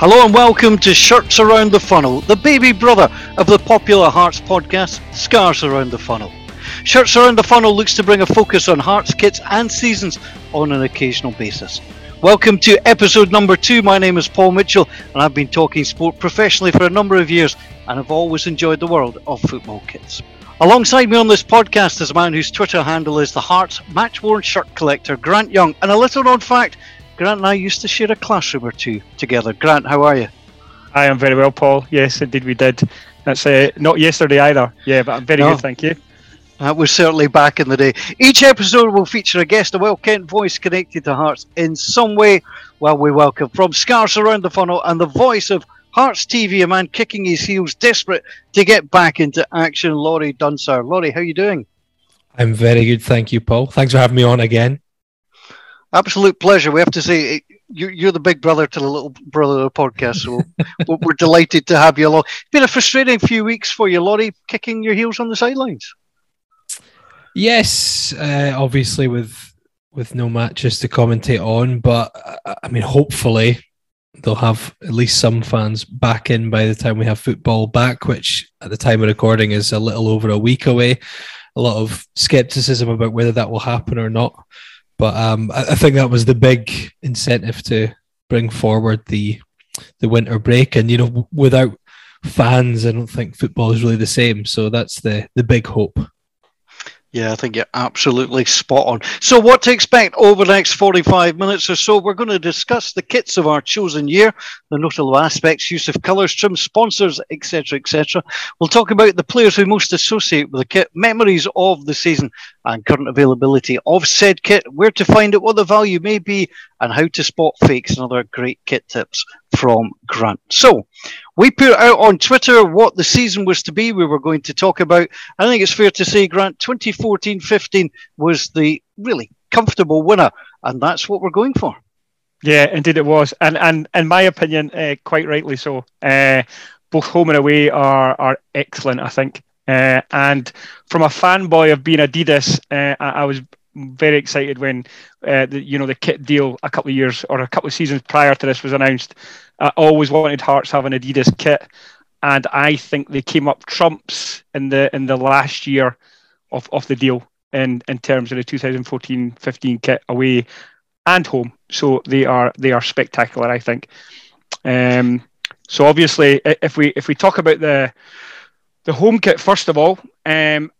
Hello and welcome to Shirts Around the Funnel, the baby brother of the popular Hearts podcast, Scars Around the Funnel. Shirts Around the Funnel looks to bring a focus on Hearts kits and seasons on an occasional basis. Welcome to episode number two. My name is Paul Mitchell and I've been talking sport professionally for a number of years and have always enjoyed the world of football kits. Alongside me on this podcast is a man whose Twitter handle is the Hearts match worn shirt collector, Grant Young. And a little known fact Grant and I used to share a classroom or two together. Grant, how are you? I am very well, Paul. Yes, indeed, we did. That's uh, not yesterday either. Yeah, but I'm very No. good, thank you. That was certainly back in the day. Each episode will feature a guest, a well kent voice connected to Hearts in some way. Well, we welcome from Scars Around the Funnel and the voice of Hearts TV, a man kicking his heels, desperate to get back into action, Laurie Dunsar. Laurie, how are you doing? I'm very good, thank you, Paul. Thanks for having me on again. Absolute pleasure. We have to say, eh, you- you're the big brother to the little brother of the podcast, so we're we're delighted to have you along. It's been a frustrating few weeks for you, Laurie, kicking your heels on the sidelines. Yes, uh, obviously with with no matches to commentate on, but uh, I mean, hopefully they'll have at least some fans back in by the time we have football back, which at the time of recording is a little over a week away. A lot of skepticism about whether that will happen or not, but um, I, I think that was the big incentive to bring forward the the winter break, and you know, without fans, I don't think football is really the same. So that's the the big hope. Yeah, I think you're absolutely spot on. So, what to expect over the next 45 minutes or so? We're going to discuss the kits of our chosen year, the notable aspects, use of colours, trim, sponsors, etc., etc. We'll talk about the players we most associate with the kit, memories of the season, and current availability of said kit, where to find it, what the value may be, and how to spot fakes and other great kit tips from Grant. So, we put out on Twitter what the season was to be. We were going to talk about. I think it's fair to say, Grant, 2014 15 was the really comfortable winner, and that's what we're going for. Yeah, indeed it was, and and in my opinion, uh, quite rightly so. Uh, both home and away are are excellent, I think. Uh, and from a fanboy of being Adidas, I, I was very excited when uh, the you know the kit deal a couple of years or a couple of seasons prior to this was announced. I always wanted Hearts to have an Adidas kit, and I think they came up trumps in the in the last year of, of the deal in in terms of the 2014-15 kit away and home. So they are they are spectacular, I think. Um, so obviously, if we if we talk about the the home kit first of all, um,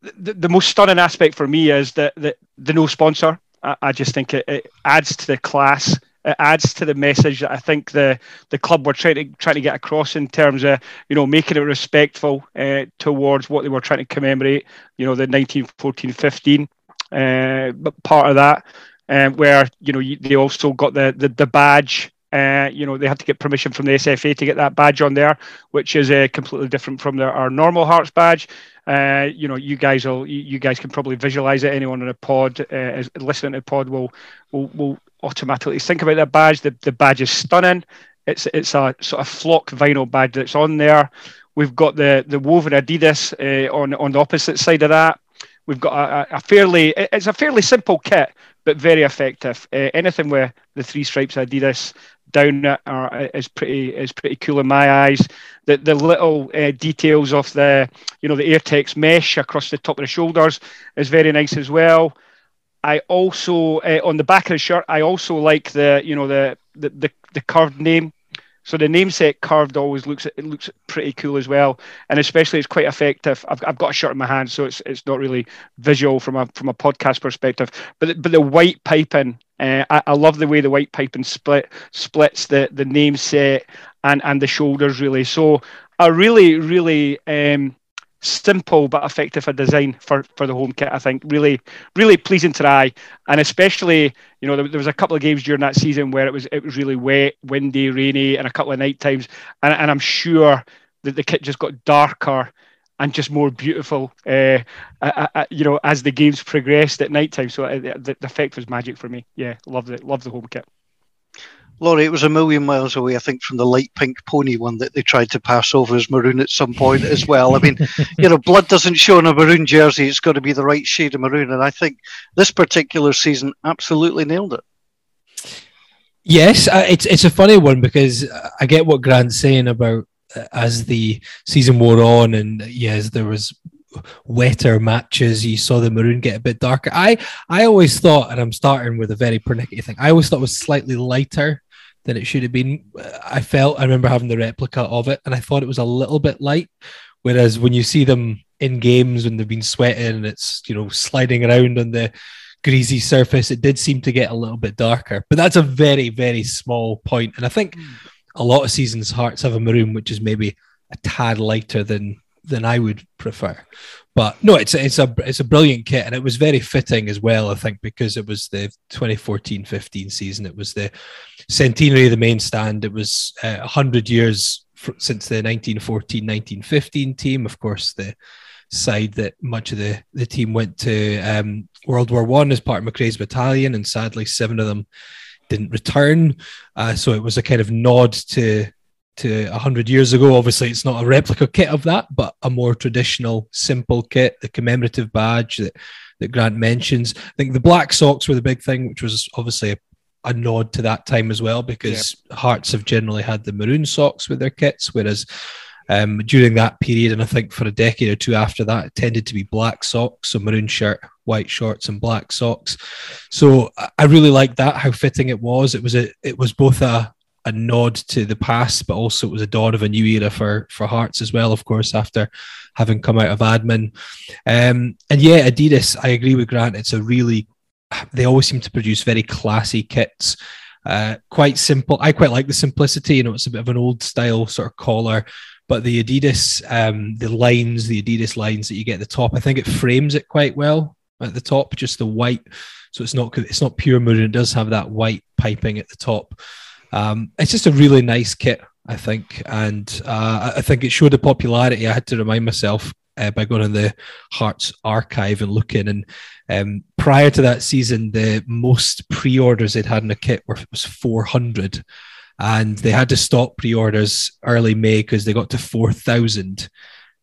the, the most stunning aspect for me is that the, the no sponsor. I, I just think it, it adds to the class. It adds to the message that I think the the club were trying to trying to get across in terms of you know making it respectful uh, towards what they were trying to commemorate. You know the 1914-15 uh, part of that, um, where you know they also got the the, the badge. Uh, you know they had to get permission from the SFA to get that badge on there, which is completely different from their, our normal Hearts badge. Uh, you know, you guys will, you, guys can probably visualize it. Anyone in a pod, uh, is listening to the pod will, will, will automatically think about that badge. The, the badge is stunning. It's, it's a sort of flock vinyl badge that's on there. We've got the, the woven Adidas uh, on, on the opposite side of that. We've got a, a- fairly, it's a fairly simple kit, but very effective. Uh, anything with the three stripes Adidas down it are, is pretty is pretty cool in my eyes. The the little uh, details of the you know the Airtex mesh across the top of the shoulders is very nice as well. I also uh, on the back of the shirt I also like the you know the the the, the curved name. So the namesake curved always looks it looks pretty cool as well, and especially it's quite effective. I've, I've got a shirt in my hand, so it's it's not really visual from a from a podcast perspective. But the- but the white piping, uh, I, I love the way the white piping split splits the the name set and and the shoulders really. So a really really um, simple but effective a design for, for the home kit. I think really really pleasing to the eye, and especially you know there, there, was a couple of games during that season where it was it was really wet, windy, rainy, and a couple of night times, and, and I'm sure that the kit just got darker and just more beautiful, uh, you know, as the games progressed at night time. So uh, the, the effect was magic for me. Yeah, love it. Love the home kit. Laurie, it was a million miles away, I think, from the light pink pony one that they tried to pass over as maroon at some point as well. I mean, you know, blood doesn't show on a maroon jersey. It's got to be the right shade of maroon. And I think this particular season absolutely nailed it. Yes, uh, it's it's a funny one because I get what Grant's saying about uh, as the season wore on, and yes, there was wetter matches. You saw the maroon get a bit darker. I I always thought, and I'm starting with a very pernickety thing. I always thought it was slightly lighter than it should have been. I felt I remember having the replica of it, and I thought it was a little bit light. Whereas when you see them in games when they've been sweating and it's you know sliding around on the greasy surface, it did seem to get a little bit darker. But that's a very very small point, and I think mm. a lot of seasons Hearts have a maroon which is maybe a tad lighter than than I would prefer. But no, it's a, it's a it's a brilliant kit, and it was very fitting as well. I think because it was the 2014-15 season, it was the centenary of the main stand. It was uh, hundred years since the 1914-1915 team. Of course, the side that much of the the team went to um, World War One as part of McRae's battalion, and sadly, seven of them didn't return. Uh, so it was a kind of nod to to 100 years ago. Obviously, it's not a replica kit of that, but a more traditional, simple kit, the commemorative badge that, that Grant mentions. I think the black socks were the big thing, which was obviously a, a nod to that time as well, because yep. Hearts have generally had the maroon socks with their kits, whereas um, during that period, and I think for a decade or two after that, it tended to be black socks, so maroon shirt, white shorts, and black socks. So I really liked that, how fitting it was. It was a, it was both a, a nod to the past, but also it was a dawn of a new era for for Hearts as well. Of course, after having come out of admin, um, and yeah, Adidas. I agree with Grant. It's a really they always seem to produce very classy kits. Uh, quite simple. I quite like the simplicity. You know, it's a bit of an old style sort of collar, but the Adidas, um, the lines, the Adidas lines that you get at the top, I think it frames it quite well at the top. Just the white, so it's not it's not pure maroon. It does have that white piping at the top. Um, it's just a really nice kit, I think, and uh, I think it showed the popularity. I had to remind myself uh, by going on the Hearts archive and looking. And um, prior to that season, the most pre-orders they'd had in a kit were, was 400, and they had to stop pre-orders early May because they got to 4,000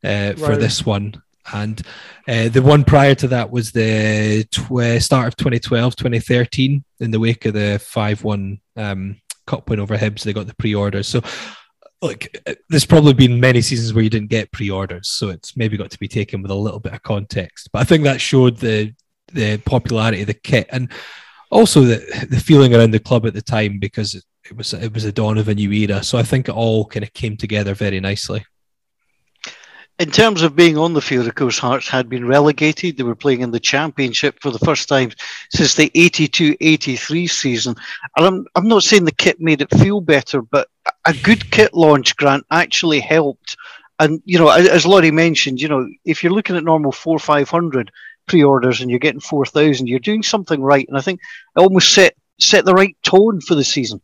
uh, right. for this one. And uh, the one prior to that was the tw- start of 2012, 2013, in the wake of the 5 1 um, cup win over Hibs. They got the pre-orders. So, like, there's probably been many seasons where you didn't get pre-orders, so it's maybe got to be taken with a little bit of context. But I think that showed the the popularity of the kit and also the the feeling around the club at the time because it, it was it was a dawn of a new era. So I think it all kind of came together very nicely in terms of being on the field, of course, Hearts had been relegated. They were playing in the Championship for the first time since the 82 83 season. And I'm, I'm not saying the kit made it feel better, but a good kit launch, Grant, actually helped. And, you know, as Laurie mentioned, you know, if you're looking at normal four, 500 pre orders and you're getting 4,000, you're doing something right. And I think it almost set, set the right tone for the season.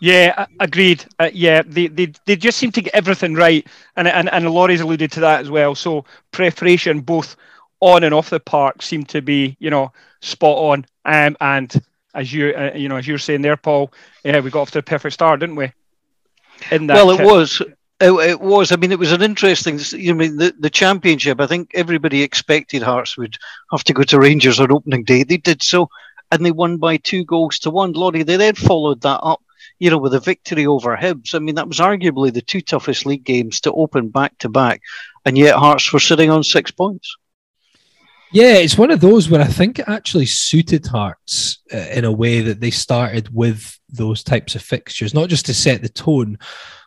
Yeah, agreed. Uh, yeah, they, they they just seem to get everything right, and and and Laurie's alluded to that as well. So preparation, both on and off the park, seemed to be you know spot on. Um, and as you uh, you know as you're saying there, Paul, yeah, we got off to a perfect start, didn't we? In that well, it kit. was. It, it, was. I mean, it was an interesting. You know, mean the, the championship? I think everybody expected Hearts would have to go to Rangers on opening day. They did so, and they won by two goals to one. Laurie, they then followed that up you know, with a victory over Hibs. I mean, that was arguably the two toughest league games to open back to back, and yet Hearts were sitting on six points. Yeah, it's one of those where I think it actually suited Hearts uh, in a way that they started with those types of fixtures, not just to set the tone,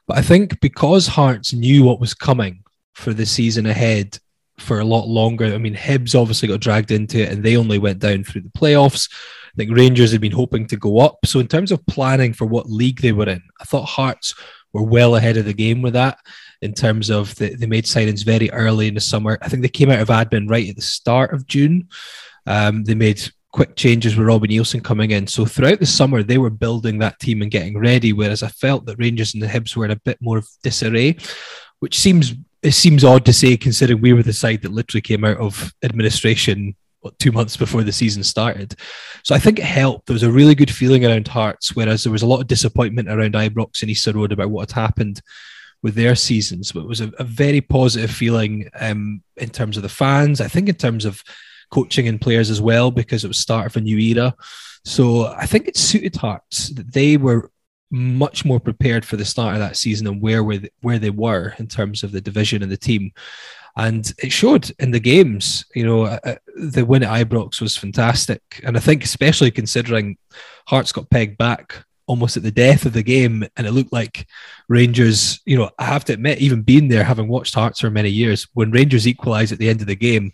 but I think because Hearts knew what was coming for the season ahead for a lot longer. I mean, Hibs obviously got dragged into it and they only went down through the playoffs. I think Rangers had been hoping to go up. So, in terms of planning for what league they were in, I thought Hearts were well ahead of the game with that in terms of the, they made signings very early in the summer. I think they came out of admin right at the start of June. Um, they made quick changes with Robbie Neilson coming in. So throughout the summer, they were building that team and getting ready. Whereas I felt that Rangers and the Hibs were in a bit more of disarray, which seems it seems odd to say considering we were the side that literally came out of administration what, two months before the season started. So I think it helped. There was a really good feeling around Hearts, whereas there was a lot of disappointment around Ibrox and Easter Road about what had happened with their seasons. But it was a, a very positive feeling um, in terms of the fans. I think in terms of coaching and players as well because it was start of a new era. So I think it suited Hearts that they were much more prepared for the start of that season and where where they were in terms of the division and the team. And it showed in the games. You know, uh, uh the win at Ibrox was fantastic, and I think especially considering Hearts got pegged back almost at the death of the game, and it looked like Rangers. You know, I have to admit, even being there, having watched Hearts for many years, when Rangers equalised at the end of the game,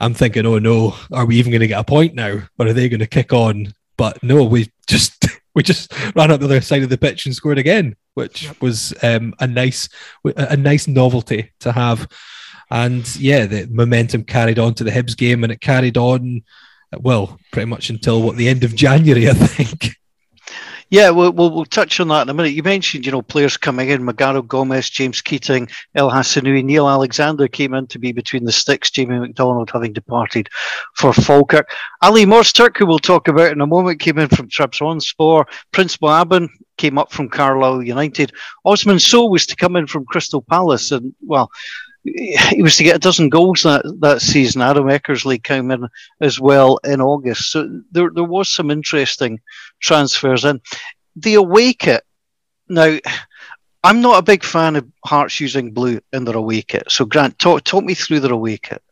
I'm thinking, oh no, are we even going to get a point now? Or are they going to kick on? But no, we just we just ran up the other side of the pitch and scored again, which was um, a nice a nice novelty to have. And yeah, the momentum carried on to the Hibs game, and it carried on well pretty much until what the end of January, I think. Yeah, we'll, we'll, we'll, touch on that in a minute. You mentioned, you know, players coming in, Morgaro Gomis, James Keating, El Hassnaoui, Neil Alexander came in to be between the sticks, Jamie MacDonald having departed for Falkirk. Alim Ozturk, who we'll talk about in a moment, came in from Trabzonspor. Prince Buaben came up from Carlisle United. Osman Sow was to come in from Crystal Palace, and, well, he was to get a dozen goals that, that season. Adam Eckersley came in as well in August. So there, there was some interesting transfers in. The away kit, now, I'm not a big fan of Hearts using blue in their away kit. So, Grant, talk, talk me through their away kit.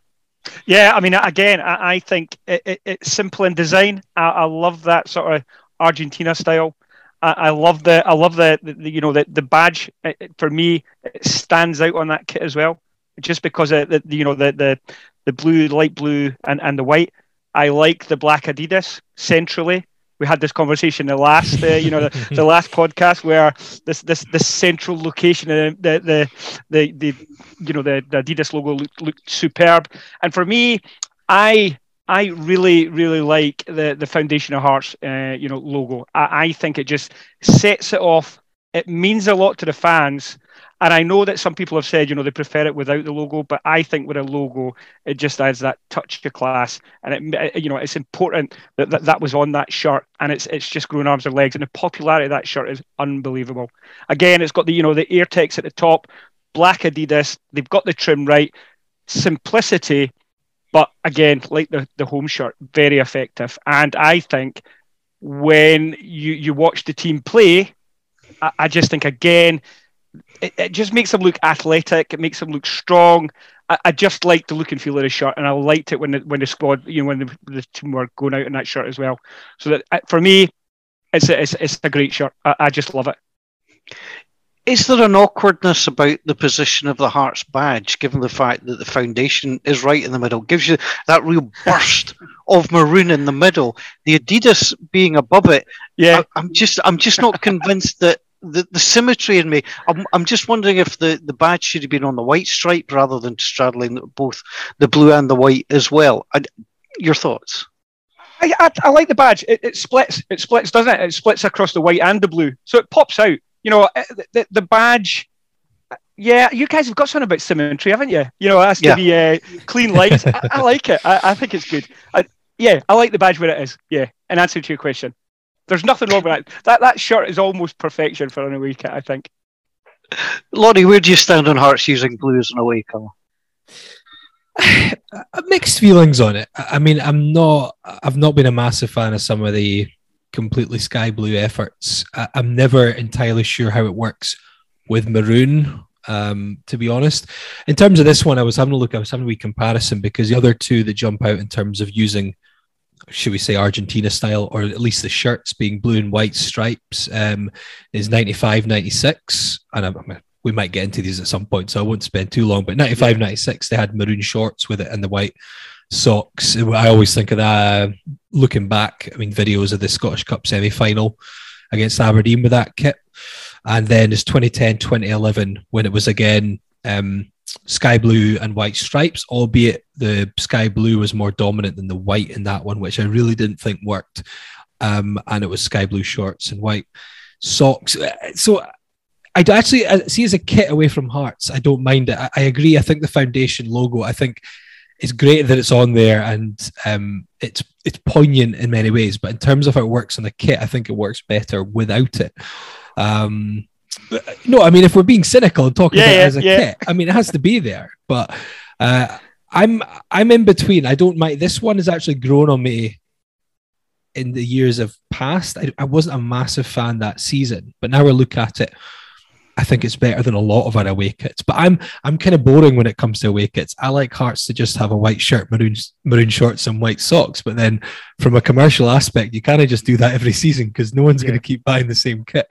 Yeah, I mean, again, I, I think it, it, it's simple in design. I, I, love that sort of Argentina style. I, love the, I love the, the, you know, the, the badge. It, for me, it stands out on that kit as well just because of the, you know the the the blue, light blue, and and the white. I like the black Adidas centrally. We had this conversation the last, uh, you know, the, the last podcast where this this this central location, uh, the the the the you know the, the Adidas logo looked, looked superb. And for me, I I really, really like the the Foundation of Hearts, uh, you know, logo. I, I, think it just sets it off. It means a lot to the fans, and I know that some people have said, you know, they prefer it without the logo, but I think with a logo, it just adds that touch to class. And it, you know, it's important that, that that was on that shirt, and it's it's just grown arms and legs. And the popularity of that shirt is unbelievable. Again, it's got the you know the Air AirTex at the top, black Adidas. They've got the trim right, simplicity, but again, like the the home shirt, very effective. And I think when you you watch the team play, I just think again it, it just makes him look athletic. It makes him look strong. I, I just like the look and feel of the shirt, and I liked it when the when the squad, you know, when the, the team were going out in that shirt as well. So that for me, it's a, it's, it's a great shirt. I, I just love it. Is there an awkwardness about the position of the Hearts badge, given the fact that the foundation is right in the middle? Gives you that real burst of maroon in the middle. The Adidas being above it, yeah. I, I'm just I'm just not convinced that the, the symmetry in me. I'm, I'm just wondering if the, the badge should have been on the white stripe rather than straddling both the blue and the white as well. I, your thoughts? I, I, I, like the badge. It, it, splits. It splits, doesn't it? It splits across the white and the blue, so it pops out. You know, eh, the, the badge. Yeah, you guys have got something about symmetry, haven't you? You know, it has to yeah. be uh, clean lines. I, I, like it. I, I think it's good. yeah, I like the badge where it is. Yeah, in answer to your question. There's nothing wrong with that. That that shirt is almost perfection for an away kit, I think. Lonnie, where do you stand on Hearts using blue as an away colour? Mixed feelings on it. I mean, I'm not. I've not been a massive fan of some of the completely sky blue efforts. I'm never entirely sure how it works with maroon. Um, to be honest, in terms of this one, I was having a look. I was having a wee comparison because the other two that jump out in terms of using should we say Argentina style, or at least the shirts being blue and white stripes, um, is 95, 96. And I, I we might get into these at some point, so I won't spend too long. But 95, 96, they had maroon shorts with it and the white socks. I always think of that uh, looking back. I mean, videos of the Scottish Cup semi final against Aberdeen with that kit. And then it's 2010, 2011 when it was again um, sky blue and white stripes, albeit the sky blue was more dominant than the white in that one, which I really didn't think worked. Um, and it was sky blue shorts and white socks. So I actually see as a kit away from Hearts. I don't mind it. I, I, agree. I think the foundation logo. I think it's great that it's on there and um, it's it's poignant in many ways. But in terms of how it works on the kit, I think it works better without it. Um, no, I mean if we're being cynical and talking yeah, about yeah, it as a yeah. kit, I mean it has to be there. But uh, I'm I'm in between. I don't mind. This one has actually grown on me in the years of past. I, I wasn't a massive fan that season, but now we look at it. I think it's better than a lot of our away kits. But I'm I'm kind of boring when it comes to away kits. I like Hearts to just have a white shirt, maroon maroon shorts, and white socks. But then, from a commercial aspect, you kind of just do that every season because no one's Yeah. going to keep buying the same kit.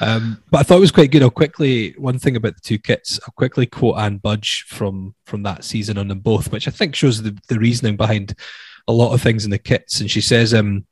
Um, but I thought it was quite good. I'll quickly one thing about the two kits. I'll quickly quote Anne Budge from from that season on them both, which I think shows the the reasoning behind a lot of things in the kits. And she says, um,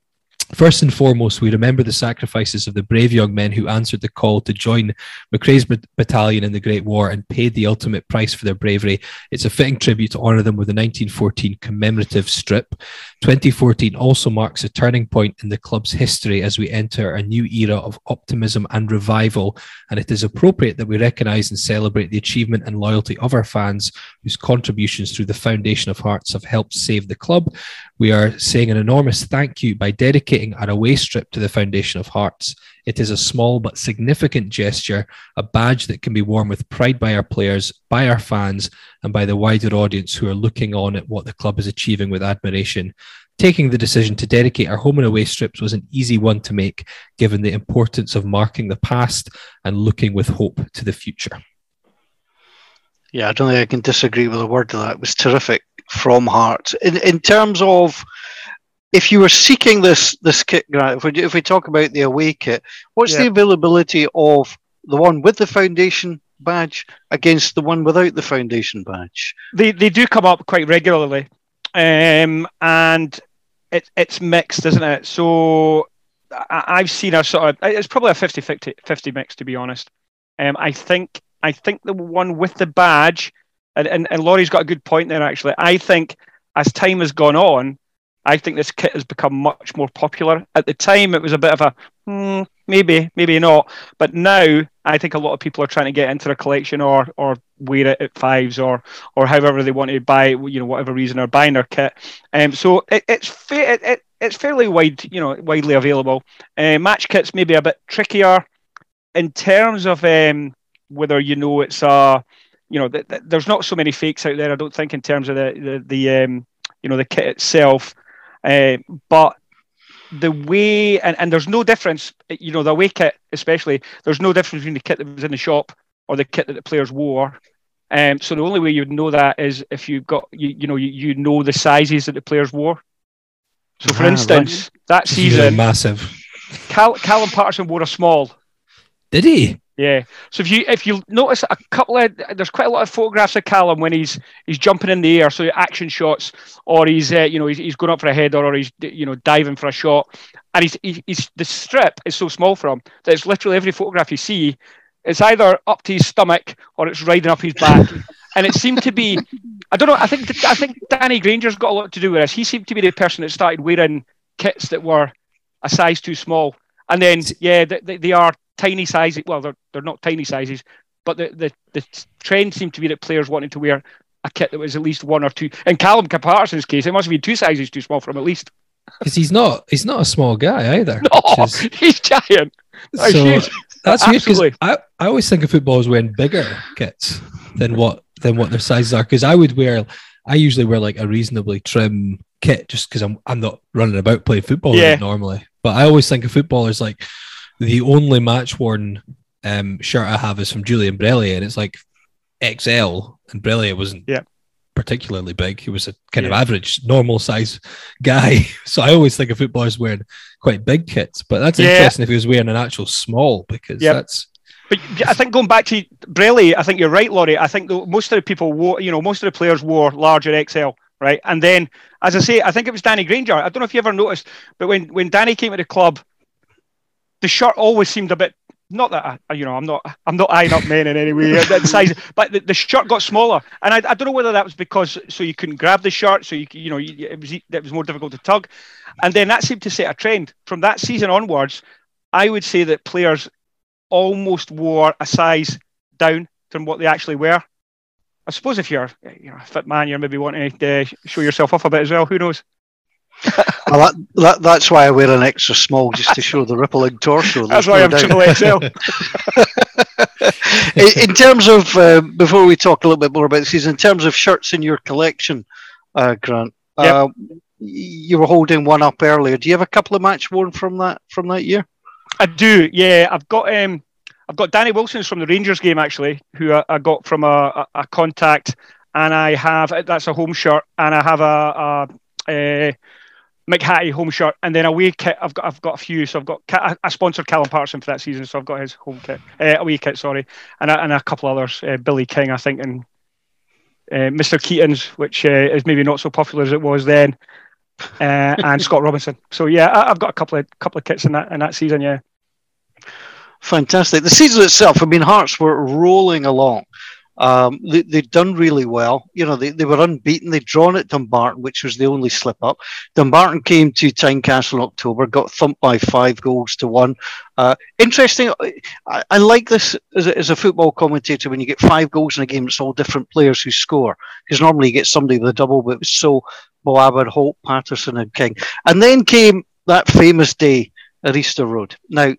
First and foremost, we remember the sacrifices of the brave young men who answered the call to join McRae's battalion in the Great War and paid the ultimate price for their bravery. It's a fitting tribute to honour them with the 1914 commemorative strip. 2014 also marks a turning point in the club's history as we enter a new era of optimism and revival, and it is appropriate that we recognise and celebrate the achievement and loyalty of our fans whose contributions through the Foundation of Hearts have helped save the club. We are saying an enormous thank you by dedicating our away strip to the Foundation of Hearts. It is a small but significant gesture, a badge that can be worn with pride by our players, by our fans, and by the wider audience who are looking on at what the club is achieving with admiration. Taking the decision to dedicate our home and away strips was an easy one to make, given the importance of marking the past and looking with hope to the future. Yeah, I don't think I can disagree with a word of that. It was terrific from Hearts. In in terms of if you were seeking this this kit, Grant, if we if we talk about the away kit, what's the availability of the one with the foundation badge against the one without the foundation badge? they they do come up quite regularly, um, and it, it's mixed, isn't it? So I, I've seen a sort of it's probably a 50-50 50 mix to be honest. Um, I think I think the one with the badge, and, and, and Laurie's got a good point there actually. I think as time has gone on, I think this kit has become much more popular. At the time, it was a bit of a hmm, maybe, maybe not. But now, I think a lot of people are trying to get into their collection or or wear it at fives or or however they want to buy, you know, whatever reason they're buying their kit. Um, so it, it's fa- it, it, it's fairly wide, you know, widely available. Uh, match kits maybe a bit trickier in terms of um, whether you know it's a, you know, th- th- there's not so many fakes out there. I don't think in terms of the the, the um, you know, the kit itself. Uh, but the way and, and there's no difference, you know, the away kit especially, there's no difference between the kit that was in the shop or the kit that the players wore. Um, so the only way you'd know that is if you've got you, you know you, you know the sizes that the players wore. So for Ah, right. instance, that It's really season, massive. Cal, Callum Paterson wore a small. Did he? Yeah. So if you if you notice a couple of there's quite a lot of photographs of Callum when he's he's jumping in the air, so action shots, or he's uh, you know he's, he's going up for a header, or he's you know diving for a shot, and he's, he's he's the strip is so small for him that it's literally every photograph you see, it's either up to his stomach or it's riding up his back, and it seemed to be, I don't know, I think I think Danny Grainger's got a lot to do with this. He seemed to be the person that started wearing kits that were a size too small, and then yeah, they, they, they are tiny sizes. Well, they're they're not tiny sizes, but the, the the trend seemed to be that players wanted to wear a kit that was at least one or two. In Callum Paterson's case, it must have been two sizes too small for him at least. Because he's not he's not a small guy either. No, is- he's giant. That's so huge. that's weird because I, I always think of footballers wearing bigger kits than what than what their sizes are. Because I would wear I usually wear like a reasonably trim kit just because I'm I'm not running about playing football Yeah. normally. But I always think of footballers like the only match worn um, shirt I have is from Julien Brellier, and it's like XL, and Brellier wasn't Yeah. particularly big. He was a kind of average, normal size guy. So I always think of footballers wearing quite big kits. But that's Yeah. interesting if he was wearing an actual small because Yeah. that's But I think going back to Brellier, I think you're right, Laurie. I think the, most of the people wore, you know, most of the players wore larger XL, right? And then, as I say, I think it was Danny Grainger. I don't know if you ever noticed, but when when Danny came to the club, the shirt always seemed a bit not that I, you know, I'm not, I'm not eyeing up men in any way. the size, but the, the shirt got smaller, and I, I don't know whether that was because so you couldn't grab the shirt, so you, you know, it was it was more difficult to tug, and then that seemed to set a trend from that season onwards. I would say that players almost wore a size down from what they actually were. I suppose if you're, you know, a fit man, you're maybe wanting to uh, show yourself off a bit as well. Who knows? well, that, that, that's why I wear an extra small just to show the rippling torso. That's why no I'm triple XL. in, in, terms of, uh, before we talk a little bit more about this, in terms of shirts in your collection, uh, Grant, yep. uh, you were holding one up earlier. Do you have a couple of match worn from that from that year? I do. Yeah, I've got um, I've got Danny Wilson's from the Rangers game actually, who I, I got from a, a, a, contact, and I have that's a home shirt, and I have a, a, a Mick Hattie home shirt, and then away kit. I've got I've got a few, so I've got I, I sponsored Callum Paterson for that season, so I've got his home kit, uh, away kit, sorry, and a, and a couple others, uh, Billy King, I think, and uh, Mr. Keaton's, which uh, is maybe not so popular as it was then, uh, and Scott Robinson. So yeah, I, have got a couple of couple of kits in that in that season. Yeah. Fantastic. The season itself, I mean, Hearts were rolling along. Um, they, they'd done really well. You know, they, they were unbeaten. They'd drawn at Dumbarton, which was the only slip up. Dumbarton came to Tynecastle in October, got thumped by five goals to one. Uh, interesting. I, I, like this as a, as a, football commentator when you get five goals in a game, it's all different players who score. Because normally you get somebody with a double, but it was so Buaben, Holt, Paterson, and King. And then came that famous day at Easter Road. Now,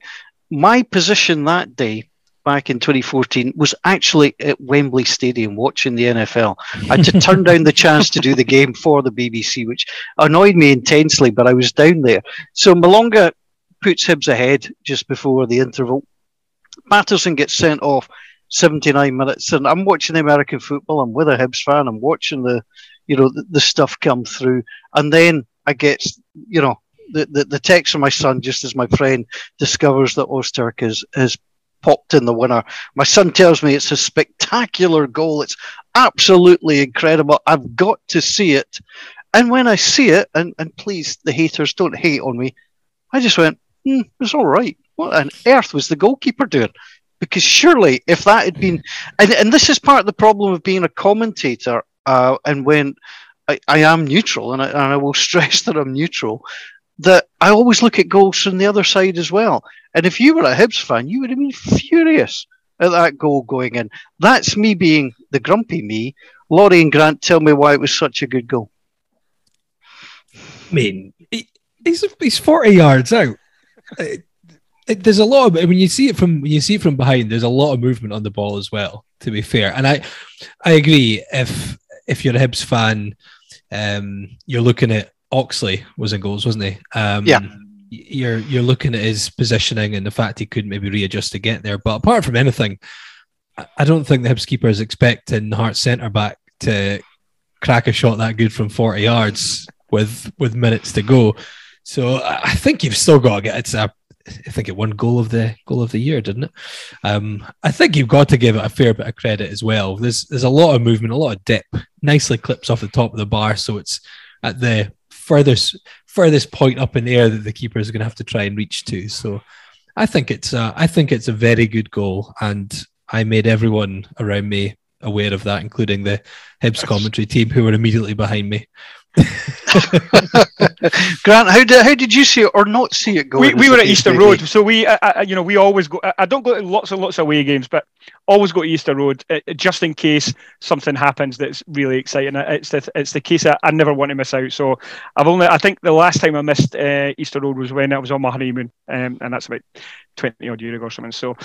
my position that day back in 2014 was actually at Wembley Stadium watching the NFL. I had to turn down the chance to do the game for the BBC, which annoyed me intensely, but I was down there. So Malonga puts Hibs ahead just before the interval. Paterson gets sent off 79 minutes, and I'm watching the American football. I'm with a Hibs fan. I'm watching the, you know, the, the stuff come through, and then I get, you know, the, the, the text from my son just as my friend discovers that Ozturk has, has popped in the winner. My son tells me it's a spectacular goal. It's absolutely incredible. I've got to see it. And when I see it, and, and please, the haters don't hate on me, I just went, hmm, it's all right. What on earth was the goalkeeper doing? Because surely, if that had been, and, and this is part of the problem of being a commentator, uh, and when I, I am neutral, and I, and I will stress that I'm neutral, that I always look at goals from the other side as well. And if you were a Hibs fan, you would have been furious at that goal going in. That's me being the grumpy me. Laurie and Grant, tell me why it was such a good goal. I mean, he's he's forty yards out. It, it, there's a lot of when you see it from when you see it from behind. There's a lot of movement on the ball as well. To be fair, and I I agree. If if you're a Hibs fan, um, you're looking at Oxley was in goals, wasn't he? Um, yeah. You're you're looking at his positioning and the fact he couldn't maybe readjust to get there. But apart from anything, I don't think the Hibs keeper is expecting Hearts centre back to crack a shot that good from 40 yards with with minutes to go. So I think you've still got to get it's a I think it won goal of the goal of the year, didn't it? Um, I think you've got to give it a fair bit of credit as well. There's there's a lot of movement, a lot of dip, nicely clips off the top of the bar, so it's at the furthest furthest point up in the air that the keeper is going to have to try and reach to. So I think it's a, I think it's a very good goal, and I made everyone around me aware of that, including the Hibs commentary team who were immediately behind me. Grant, how did how did you see it or not see it going? We, we were at Easter Road, so we, uh, you know, we always go. I don't go to lots and lots of away games, but always go to Easter Road uh, just in case something happens that's really exciting. It's the it's the case I, I never want to miss out. So I've only I think the last time I missed uh, Easter Road was when I was on my honeymoon, um, and that's about twenty odd years ago or something. So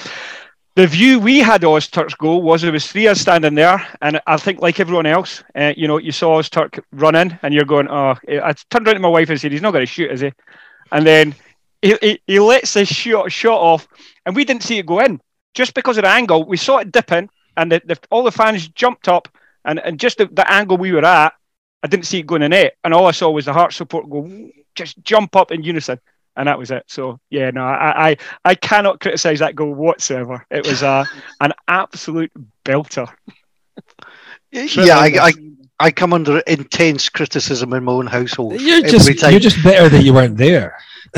the view we had of Ozturk's goal was there was three of us standing there, and I think like everyone else, uh, you know, you saw Ozturk run in, and you're going, oh, I turned around to my wife and said, he's not going to shoot, is he? And then he, he, he lets this shot, shot off, and we didn't see it go in. Just because of the angle, we saw it dipping, and the, the, all the fans jumped up, and, and just the, the angle we were at, I didn't see it going in net, and all I saw was the heart support go just jump up in unison and that was it. So yeah, no, I I, I cannot criticize that goal whatsoever. It was uh, an absolute belter. yeah, I, I, I come under intense criticism in my own household. You're every just time. you're just better that you weren't there.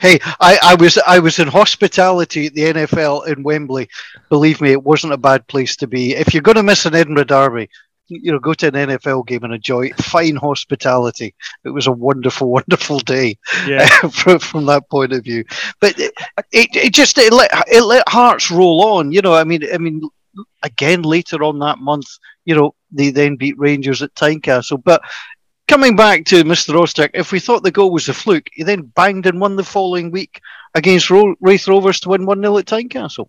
hey, I, I was I was in hospitality at the NFL in Wembley. Believe me, it wasn't a bad place to be. If you're going to miss an Edinburgh derby, you know, go to an NFL game and enjoy fine hospitality. It was a wonderful, wonderful day Yeah. from, from that point of view. But it, it, it just it let it let Hearts roll on. You know, I mean, I mean, again later on that month, you know, they then beat Rangers at Tynecastle. But coming back to Mr. Ozturk, if we thought the goal was a fluke, he then banged and won the following week against Ro- Raith Rovers to win 1 0 at Tynecastle.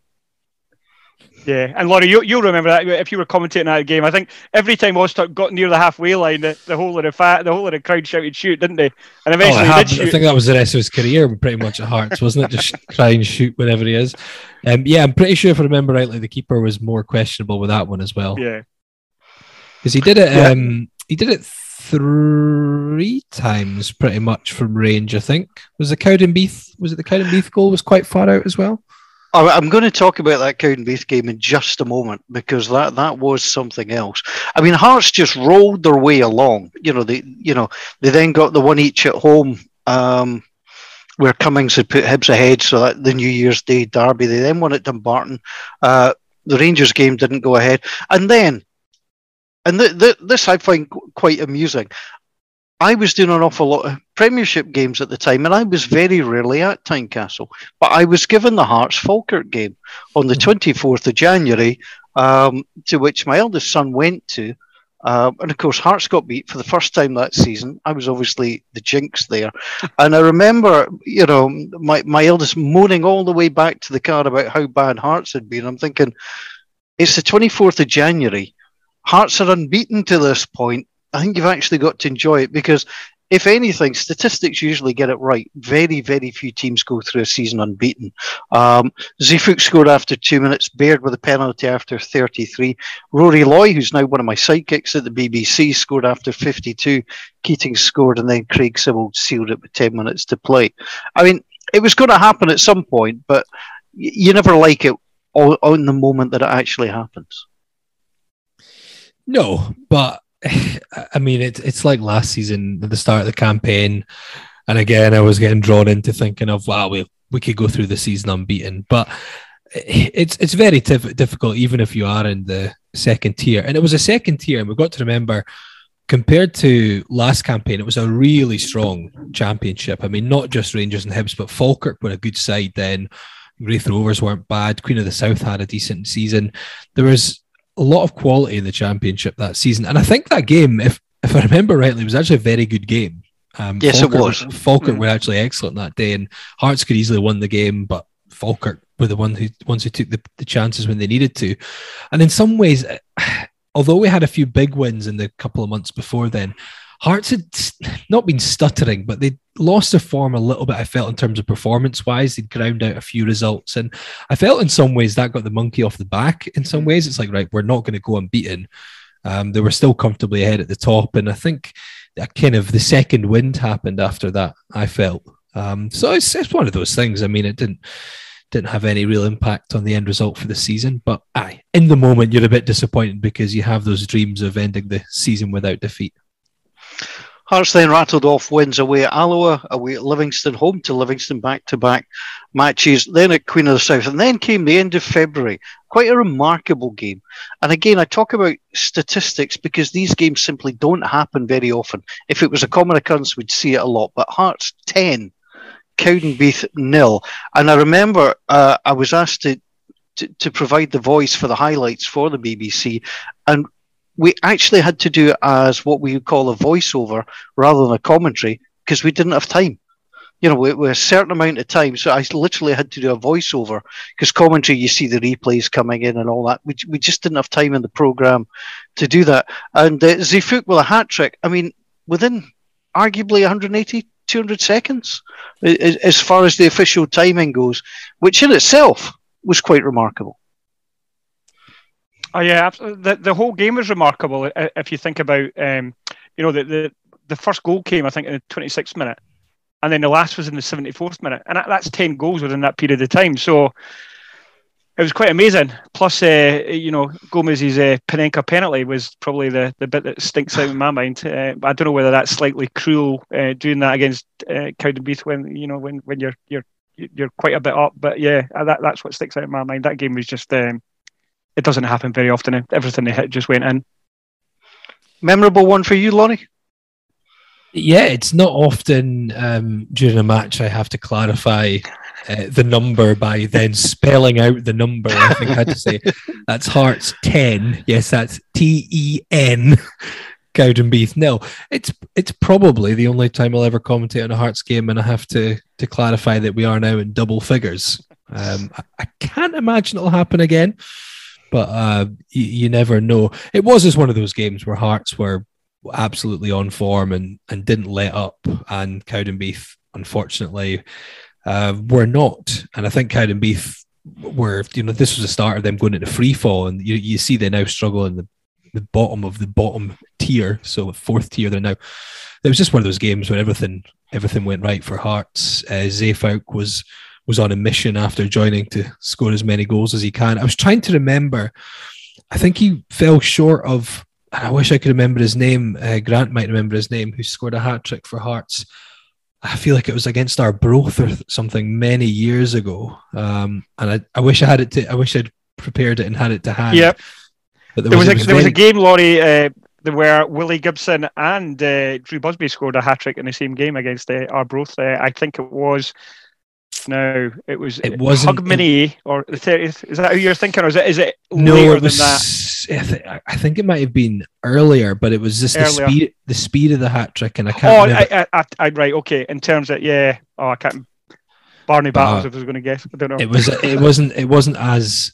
Yeah, and Laurie, you, you'll remember that if you were commentating that game. I think every time Ozturk got near the halfway line, the, the whole of the fat, the whole of the crowd shouted "shoot," didn't they? And Oh, eventually it they happened- did I think that was the rest of his career, pretty much at Hearts, wasn't it? Just try and shoot whenever he is. Um, yeah, I'm pretty sure if I remember rightly, the keeper was more questionable with that one as well. Yeah, because he did it. Yeah. Um, he did it three times, pretty much from range. I think was the Cowdenbeath. Was it the Cowdenbeath goal? Was quite far out as well. I- I'm going to talk about that Cowdenbeath game in just a moment because that, that was something else. I mean, Hearts just rolled their way along. You know, they you know they then got the one each at home, um, where Cummings had put Hibs ahead, so that the New Year's Day derby. They then won at Dumbarton. Uh, the Rangers game didn't go ahead, and then, and th- th- this I find quite amusing. I was doing an awful lot of Premiership games at the time, and I was very rarely at Tynecastle. But I was given the Hearts Falkirk game on the 24th of January, um, to which my eldest son went to. Um, and of course, Hearts got beat for the first time that season. I was obviously the jinx there. and I remember, you know, my, my eldest moaning all the way back to the car about how bad Hearts had been. I'm thinking, it's the 24th of January. Hearts are unbeaten to this point. I think you've actually got to enjoy it because if anything, statistics usually get it right. Very, very few teams go through a season unbeaten. Um, Zeefuik scored after two minutes, Baird with a penalty after 33. Rory Loy, who's now one of my sidekicks at the BBC, scored after 52. Keating scored, and then Craig Sibbald sealed it with 10 minutes to play. I mean, it was going to happen at some point, but you never like it on the moment that it actually happens. No, but I mean, it's it's like last season at the start of the campaign, and again, I was getting drawn into thinking of wow, we we could go through the season unbeaten, but it's it's very tif- difficult even if you are in the second tier, and it was a second tier, and we've got to remember. Compared to last campaign, it was a really strong championship. I mean, not just Rangers and Hibs, but Falkirk were a good side then. Raith Rovers weren't bad. Queen of the South had a decent season. There was a lot of quality in the championship that season. And I think that game, if if I remember rightly, was actually a very good game. Um, Yes, it was. Falkirk Mm. were actually excellent that day, and Hearts could easily won the game, but Falkirk were the one who ones who took the, the chances when they needed to. And in some ways, although we had a few big wins in the couple of months before then, Hearts had not been stuttering, but they lost their form a little bit. I felt in terms of performance wise, they'd ground out a few results, and I felt in some ways that got the monkey off the back. In some ways, it's like right, we're not going to go unbeaten. Um, they were still comfortably ahead at the top, and I think that kind of the second wind happened after that. I felt um, so. It's, it's one of those things. I mean, it didn't didn't have any real impact on the end result for the season, but aye, in the moment, you're a bit disappointed because you have those dreams of ending the season without defeat. Hearts then rattled off wins away at Alloa, away at Livingston, home to Livingston back to back matches, then at Queen of the South, and then came the end of February. Quite a remarkable game. And again, I talk about statistics because these games simply don't happen very often. If it was a common occurrence, we'd see it a lot. But Hearts 10, Cowdenbeath nil. And I remember uh, I was asked to, to, to provide the voice for the highlights for the BBC, and we actually had to do it as what we would call a voiceover rather than a commentary because we didn't have time. You know, we, we a certain amount of time, so I literally had to do a voiceover because commentary, you see the replays coming in and all that. We, we just didn't have time in the program to do that. And uh, Zeefuik with a hat trick. I mean, within arguably 180, 200 seconds, as far as the official timing goes, which in itself was quite remarkable. Oh yeah, the the whole game was remarkable. If you think about, um, you know, the, the the first goal came, I think, in the 26th minute, and then the last was in the 74th minute, and that, that's 10 goals within that period of time. So, it was quite amazing. Plus, uh, you know, Gomis's uh, Panenka penalty was probably the, the bit that stinks out in my mind. Uh, I don't know whether that's slightly cruel uh, doing that against uh, Cowdenbeath when you know when, when you're you're you're quite a bit up. But yeah, that that's what sticks out in my mind. That game was just um, it doesn't happen very often. Everything they hit just went in. Memorable one for you, Laurie? Yeah, it's not often um, during a match I have to clarify uh, the number by then spelling out the number. I think I had to say that's Hearts 10. Yes, that's T E N. Cowdenbeath. No, it's it's probably the only time I'll ever commentate on a Hearts game, and I have to to clarify that we are now in double figures. Um, I, I can't imagine it'll happen again, but uh, you, you never know. It was just one of those games where Hearts were absolutely on form and and didn't let up, and Cowdenbeath unfortunately uh, were not. And I think Cowdenbeath were, you know, this was the start of them going into free fall, and you, you see they now struggle in the, the bottom of the bottom tier, so fourth tier they're now. It was just one of those games where everything everything went right for Hearts. Uh, was was on a mission after joining to score as many goals as he can. I was trying to remember. I think he fell short of. I wish I could remember his name. Uh, Grant might remember his name, who scored a hat trick for Hearts. I feel like it was against Arbroath or something many years ago. Um, and I, I wish I had it to, I wish I'd prepared it and had it to hand. Yep. But there, there was, was, a, was there very... was a game, Laurie, uh, where Willie Gibson and uh, Drew Busby scored a hat trick in the same game against uh, Arbroath. Uh, I think it was no, it was it wasn't Hogmanay or the thirtieth. Is that who you're thinking, or is it is it no, later it was, than that? I think it might have been earlier, but it was just earlier. the speed the speed of the hat trick, and I can't. Oh, I, I, I, right, okay. In terms of yeah, oh, I can't. Barney Battles, uh, if I was going to guess, I don't know. It was it wasn't it wasn't as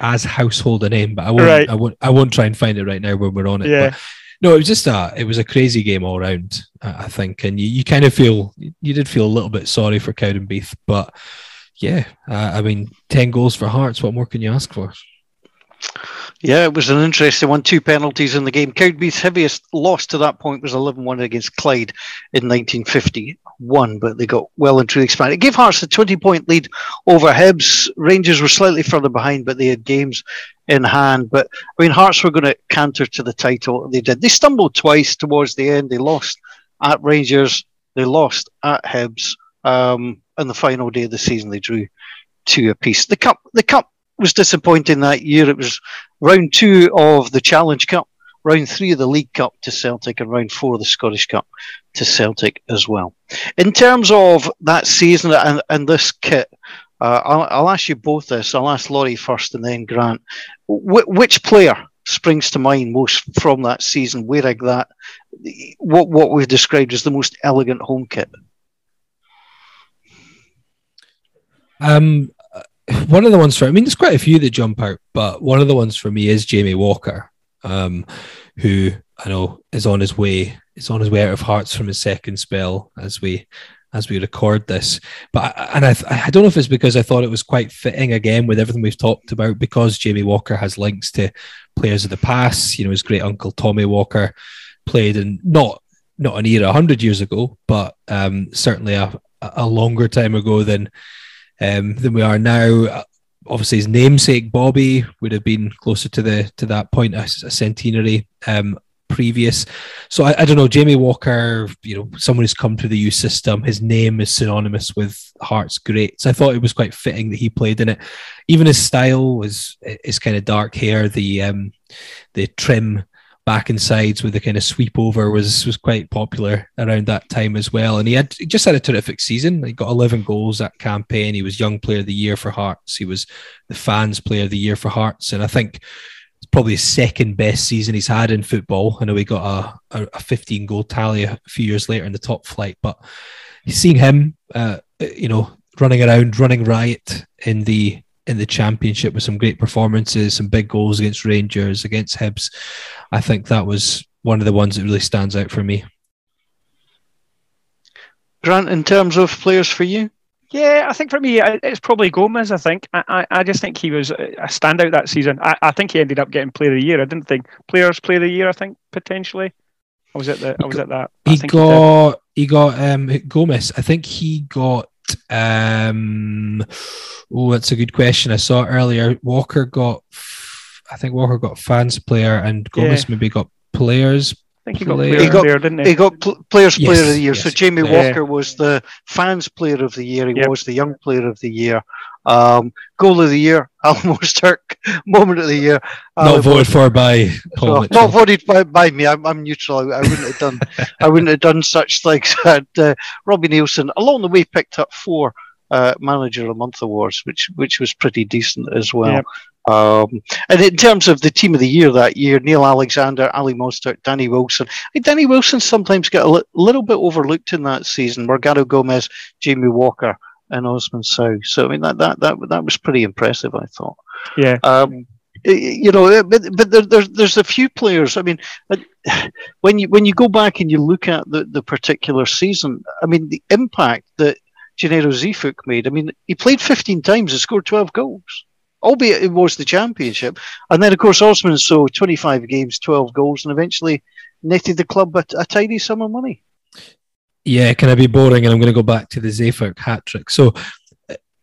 as household a name, but I won't right. I won't I won't try and find it right now when we're on it. Yeah. But no, it was just a it was a crazy game all round. I think, and you, you kind of feel you did feel a little bit sorry for Cowdenbeath, but yeah, uh, I mean, ten goals for Hearts. What more can you ask for? Yeah, it was an interesting one. Two penalties in the game. Cowdenbeath's heaviest loss to that point was 11 1 against Clyde in 1951, but they got well and truly expanded. It gave Hearts a 20 point lead over Hibs. Rangers were slightly further behind, but they had games in hand. But I mean, Hearts were going to canter to the title. They did. They stumbled twice towards the end. They lost at Rangers, they lost at Hibs. Um, on the final day of the season, they drew two apiece. The cup, the cup was disappointing that year. It was round two of the Challenge Cup, round three of the League Cup to Celtic, and round four of the Scottish Cup to Celtic as well. In terms of that season and, and this kit, uh, I'll, I'll, ask you both this. I'll ask Laurie first and then Grant. Wh- which player springs to mind most from that season wearing that, what, what we've described as the most elegant home kit? Um, one of the ones for I mean, there's quite a few that jump out, but one of the ones for me is Jamie Walker, um, who I know is on his way is on his way out of Hearts from his second spell as we as we record this. But and I I don't know if it's because I thought it was quite fitting again with everything we've talked about because Jamie Walker has links to players of the past. You know, his great uncle Tommy Walker played in not not an era hundred years ago, but um, certainly a a longer time ago than um, than we are now. Obviously, his namesake Bobby would have been closer to the to that point, a, a centenary um, previous. So I, I, don't know, Jamie Walker, you know, someone who's come to the youth system. His name is synonymous with Hearts greats. I thought it was quite fitting that he played in it. Even his style was is kind of dark hair, the um, the trim back and sides with the kind of sweep over was was quite popular around that time as well. And he had he just had a terrific season. He got 11 goals that campaign. He was young player of the year for Hearts. He was the fans player of the year for Hearts. And I think it's probably his second best season he's had in football. I know he got a, a 15 goal tally a few years later in the top flight, but seeing him, uh, you know, running around, running riot in the in the championship with some great performances, some big goals against Rangers, against Hibs. I think that was one of the ones that really stands out for me. Grant, in terms of players for you? Yeah, I think for me, it's probably Gomis. I think I, I, I just think he was a standout that season. I, I think he ended up getting Player of the Year. I didn't think Players Player of the Year. I think potentially. I was at the. I was at that. He got. He, he, got um Gomis. I think he got Um, oh, that's a good question. I saw earlier. Walker got, I think Walker got fans player, and Gomis yeah. maybe got players. I think he got player, he got, player, didn't he? He got pl- players yes, player of the year. Yes. So Jamie. Walker was the fans player of the year. He yep. was the young player of the year. Um, goal of the year, Alim Ozturk. Moment of the year. Not voted for by Paul so, Not voted by, by me. I'm, I'm neutral. I, I, wouldn't have done. I wouldn't have done such things. And, uh, Robbie Neilson, along the way, picked up four uh, Manager of the Month awards, which which was pretty decent as well. Yep. Um, and in terms of the team of the year that year, Neil Alexander, Alim Ozturk, Danny Wilson. Danny Wilson sometimes got a li- little bit overlooked in that season. Morgaro Gomis, Jamie Walker, and Osman Sow. So I mean that that that that was pretty impressive. I thought. Yeah. Um, you know, but but there, there's there's a few players. I mean, when you when you go back and you look at the, the particular season, I mean, the impact that Genero Zeefuik made. I mean, he played 15 times and scored 12 goals, albeit it was the championship. And then, of course, Osman Sow 25 games, 12 goals, and eventually netted the club a, a tidy sum of money. Yeah, can I be boring? And I'm going to go back to the Zeefuik hat trick. So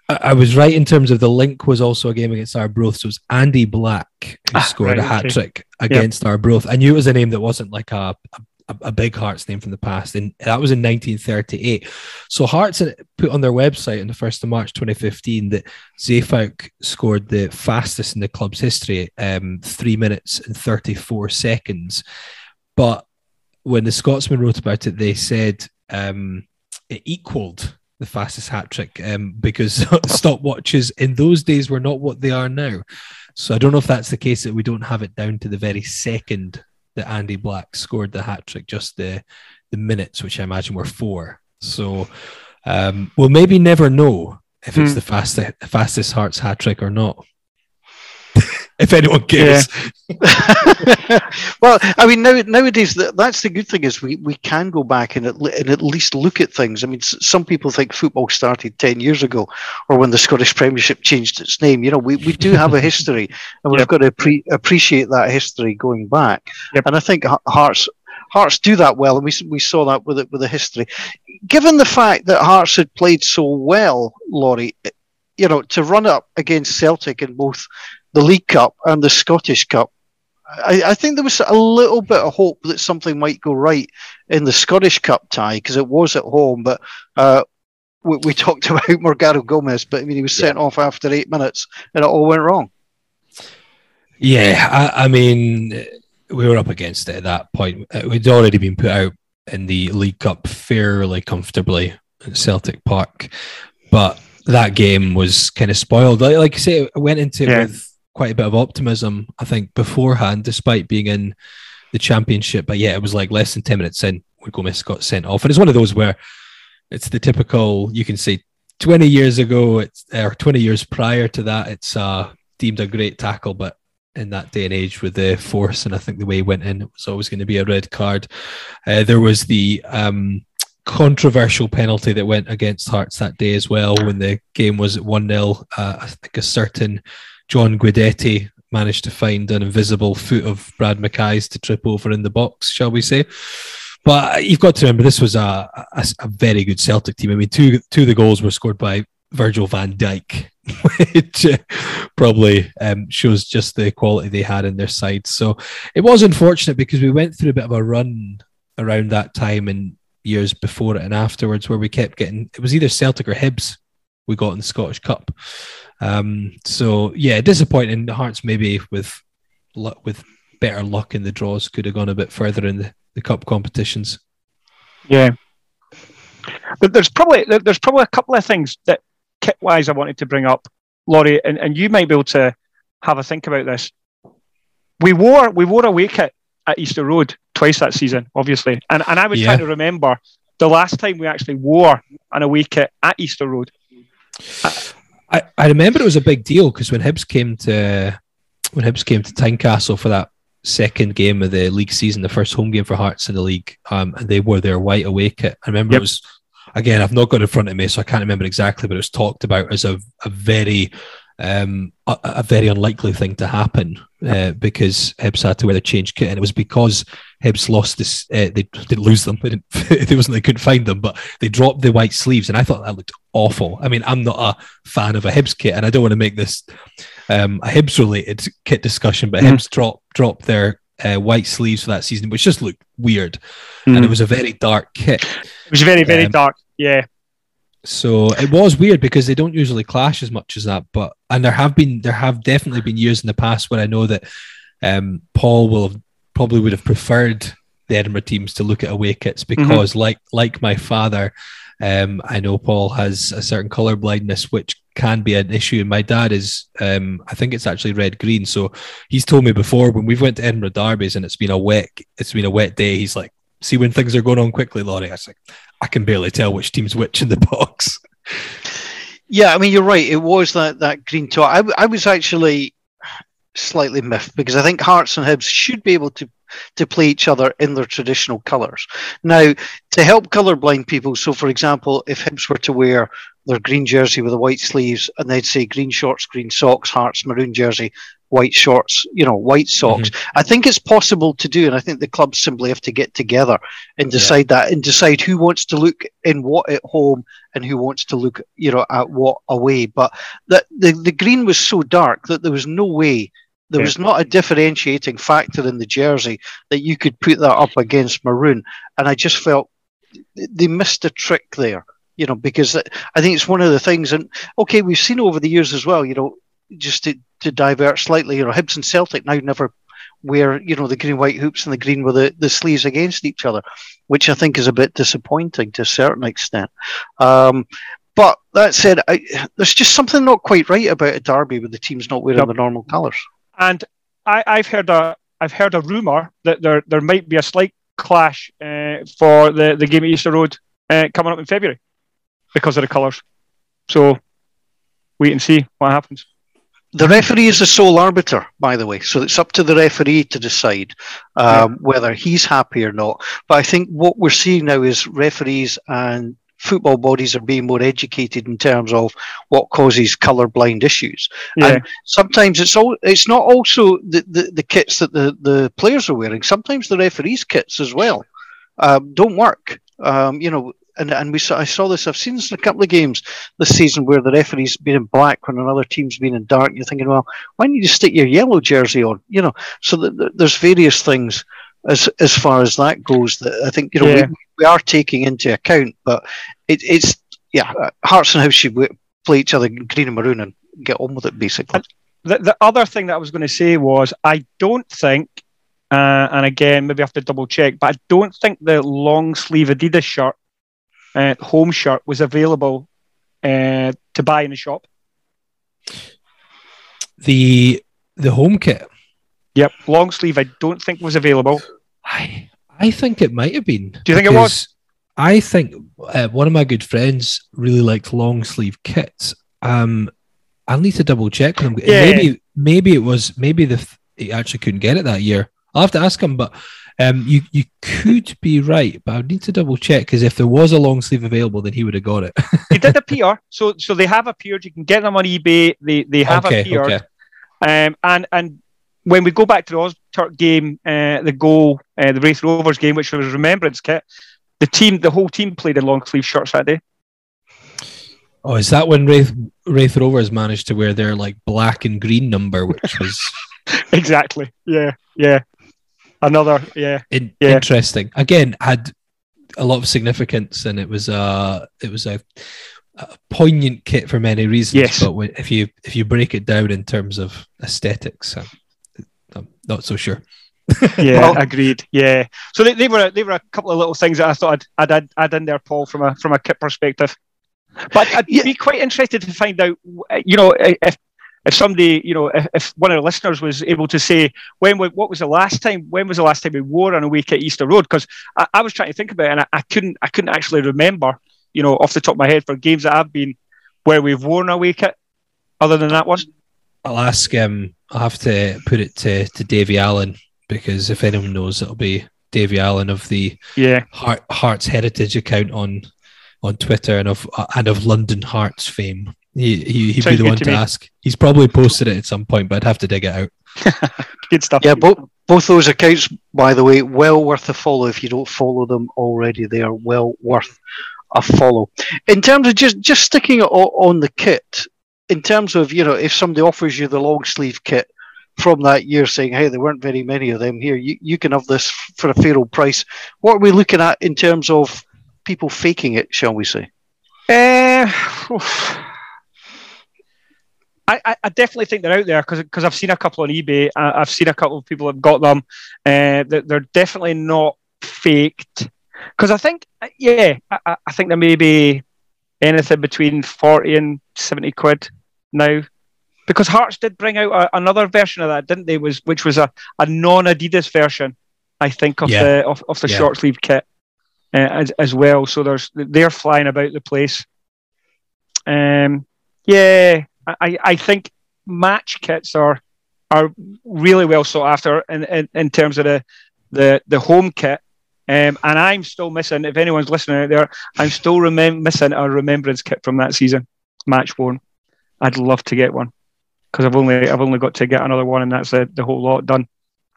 I, I, was right in terms of the link was also a game against Arbroath. So it was Andy Black who ah, scored right, a hat okay. trick against yep. Arbroath. I knew it was a name that wasn't like a, a, a, big Hearts name from the past. And that was in 1938. So Hearts put on their website on the 1st of March 2015 that Zeefuik scored the fastest in the club's history, um, three minutes and 34 seconds. But when the Scotsman wrote about it, they said um, it equaled the fastest hat trick um, because stopwatches in those days were not what they are now. So I don't know if that's the case that we don't have it down to the very second that Andy Black scored the hat trick, just the the minutes, which I imagine were four. So um, we'll maybe never know if it's hmm. the fastest fastest Hearts hat trick or not if anyone cares. Yeah. well, I mean, now, nowadays that's the good thing is we, we can go back and at, and at least look at things. I mean, some people think football started ten years ago, or when the Scottish Premiership changed its name. You know, we, we do have a history, and we've yep. got to pre- appreciate that history going back. Yep. And I think Hearts Hearts do that well, and we we saw that with it with the history. Given the fact that Hearts had played so well, Laurie, eh, you know, to run up against Celtic in both the League Cup and the Scottish Cup. I, I, think there was a little bit of hope that something might go right in the Scottish Cup tie because it was at home, but uh, we, we, talked about Morgaro Gomis, but I mean he was sent yeah. off after eight minutes and it all went wrong. Yeah, I, I, mean we were up against it at that point. Uh, we'd already been put out in the League Cup fairly comfortably at Celtic Park, but that game was kind of spoiled. Like, like I say, I went into yeah. it with quite a bit of optimism, I think, beforehand, despite being in the championship. But yeah, it was like less than 10 minutes in when Gomis got sent off. And it's one of those where it's the typical, you can say 20 years ago, it's, or 20 years prior to that, it's uh, deemed a great tackle. But in that day and age with the force, and I think the way he went in, it was always going to be a red card. Uh, there was the um, controversial penalty that went against Hearts that day as well when the game was at 1 0. Uh, I think a certain John Guidetti managed to find an invisible foot of Brad McKay's to trip over in the box, shall we say. But you've got to remember this was a, a, a very good Celtic team. I mean, two two of the goals were scored by Virgil van Dijk, which uh, probably um, shows just the quality they had in their side. So it was unfortunate because we went through a bit of a run around that time and years before it and afterwards where we kept getting it was either Celtic or Hibs we got in the Scottish Cup. Um, so yeah, disappointing. The Hearts maybe with luck, with better luck in the draws could have gone a bit further in the, the cup competitions. Yeah, but there's probably there's probably a couple of things that kit wise I wanted to bring up, Laurie, and, and you might be able to have a think about this. We wore we wore away kit at Easter Road twice that season, obviously, and and I was yeah. trying to remember the last time we actually wore an away kit at Easter Road. I, I I remember it was a big deal because when Hibs came to when Hibs came to Tynecastle for that second game of the league season, the first home game for Hearts in the league, um, and they wore their white away kit. I remember yep. it was again, I've not got it in front of me, so I can't remember exactly, but it was talked about as a, a very um, a, a, very unlikely thing to happen uh, because Hibs had to wear the change kit, and it was because Hibs lost this. Uh, they didn't lose them. They didn't. it wasn't they couldn't find them, but they dropped the white sleeves, and I thought that looked awful. I mean, I'm not a fan of a Hibs kit, and I don't want to make this um, a Hibs related kit discussion, but mm. Hibs dropped dropped their uh, white sleeves for that season, which just looked weird, mm. and it was a very dark kit. It was very very um, dark. Yeah. So it was weird because they don't usually clash as much as that. But and there have been there have definitely been years in the past where I know that um, Paul will have probably would have preferred the Edinburgh teams to look at away kits mm-hmm. because mm-hmm. like like my father, um, I know Paul has a certain color blindness which can be an issue. And my dad is, um, I think it's actually red green. So he's told me before when we've went to Edinburgh derbies and it's been a wet, it's been a wet day. He's like, see when things are going on quickly, Laurie. I was like, I can barely tell which team's which in the box. Yeah, I mean you're right. It was that that green top. I, I was actually slightly miffed because I think Hearts and Hibs should be able to to play each other in their traditional colours. Now, to help colourblind people, so for example, if Hibs were to wear their green jersey with the white sleeves and they'd say green shorts, green socks, Hearts, maroon jersey, white shorts, you know, white socks. Mm-hmm. I think it's possible to do, and I think the clubs simply have to get together and decide yeah. that and decide who wants to look in what at home and who wants to look, you know, at what away. But the the, the green was so dark that there was no way there yeah. was not a differentiating factor in the jersey that you could put that up against maroon. And I just felt they missed a trick there, you know, because I think it's one of the things. And okay, we've seen over the years as well, you know, just to, to divert slightly, you know, Hibs and Celtic now never wear, you know, the green white hoops and the green with the, the sleeves against each other, which I think is a bit disappointing to a certain extent. Um, but that said, I, there's just something not quite right about a derby with the teams not wearing yep. the normal colours. And I, have heard a I've heard a rumor that there there might be a slight clash uh, for the, the game at Easter Road uh, coming up in February because of the colours. So wait and see what happens. The referee is the sole arbiter, by the way, so it's up to the referee to decide um, yeah. whether he's happy or not. But I think what we're seeing now is referees and football bodies are being more educated in terms of what causes colorblind issues. Yeah. And sometimes it's all it's not also the, the, the, kits that the, the players are wearing. Sometimes the referees' kits as well um, don't work. Um, you know, and, and we saw I saw this. I've seen this in a couple of games this season where the referee's been in black when another team's been in dark. You're thinking, well, why don't you just stick your yellow jersey on? You know, so that there's various things as as far as that goes that I think you know yeah. we, we are taking into account. But it, it's yeah, Hearts and Hibs should play each other green and maroon and get on with it basically. The, the other thing that I was going to say was I don't think, uh, and again maybe I have to double check, but I don't think the long sleeve Adidas shirt, uh, home shirt, was available uh, to buy in the shop. The the home kit. Yep, long sleeve. I don't think was available. I I think it might have been. Do you think it was? I think uh, one of my good friends really liked long sleeve kits. Um, I'll need to double check with him. Yeah. Maybe maybe it was maybe the he actually couldn't get it that year. I'll have to ask him, but um, you you could be right, but I need to double check because if there was a long sleeve available, then he would have got it. he did appear, so so they have appeared. You can get them on eBay. They they have okay, appeared, okay. um, and and when we go back to the Ozturk game, uh, the goal, uh, the Raith Rovers game, which was remembrance kit, the team, the whole team played in long sleeve shirts that day. Oh, is that when Wraith, Raith Rovers managed to wear their like black and green number, which was exactly, yeah, yeah, another, yeah, In, yeah, interesting. Again, had a lot of significance, and it was uh it was a, a poignant kit for many reasons. Yes. but if you if you break it down in terms of aesthetics, um, I'm not so sure. yeah, well, agreed. Yeah, so they, they were they were a couple of little things that I thought I'd, I'd add, add in there, Paul, from a from a kit perspective. But I'd yeah. be quite interested to find out, you know, if if somebody, you know, if, if one of the listeners was able to say when what was the last time when was the last time we wore an away kit Easter Road? Because I, I, was trying to think about it and I, I couldn't I couldn't actually remember, you know, off the top of my head for games that I've been where we've worn a away kit, other than that one. I'll ask. Um, I'll have to put it to to Davy Allen because if anyone knows, it'll be Davy Allen of the yeah Heart, Hearts Heritage account on on Twitter and of uh, and of London Hearts fame. He, he he'd Sounds be the one to, to ask. He's probably posted it at some point, but I'd have to dig it out. good stuff. Yeah, both both those accounts by the way. Well worth a follow if you don't follow them already. They are well worth a follow. In terms of just just sticking it on the kit, in terms of you know if somebody offers you the long sleeve kit from that year saying hey there weren't very many of them here you, you can have this for a fair old price what are we looking at in terms of people faking it shall we say uh, I, I definitely think they're out there because I've seen a couple on eBay. I've seen a couple of people have got them. Uh, they're definitely not faked. Because I think, yeah, I, I think there may be anything between 40 and 70 quid now. Because Hearts did bring out a, another version of that, didn't they? Was which was a, a non Adidas version, I think, of yeah. the of, of the yeah. short sleeve kit uh, as, as well. So there's they're flying about the place. Um, yeah, I, I think match kits are are really well sought after in, in, in terms of the, the the home kit. Um, and I'm still missing. If anyone's listening out there, I'm still remem- missing a remembrance kit from that season, match worn. I'd love to get one because I've only I've only got to get another one, and that's the, the whole lot done.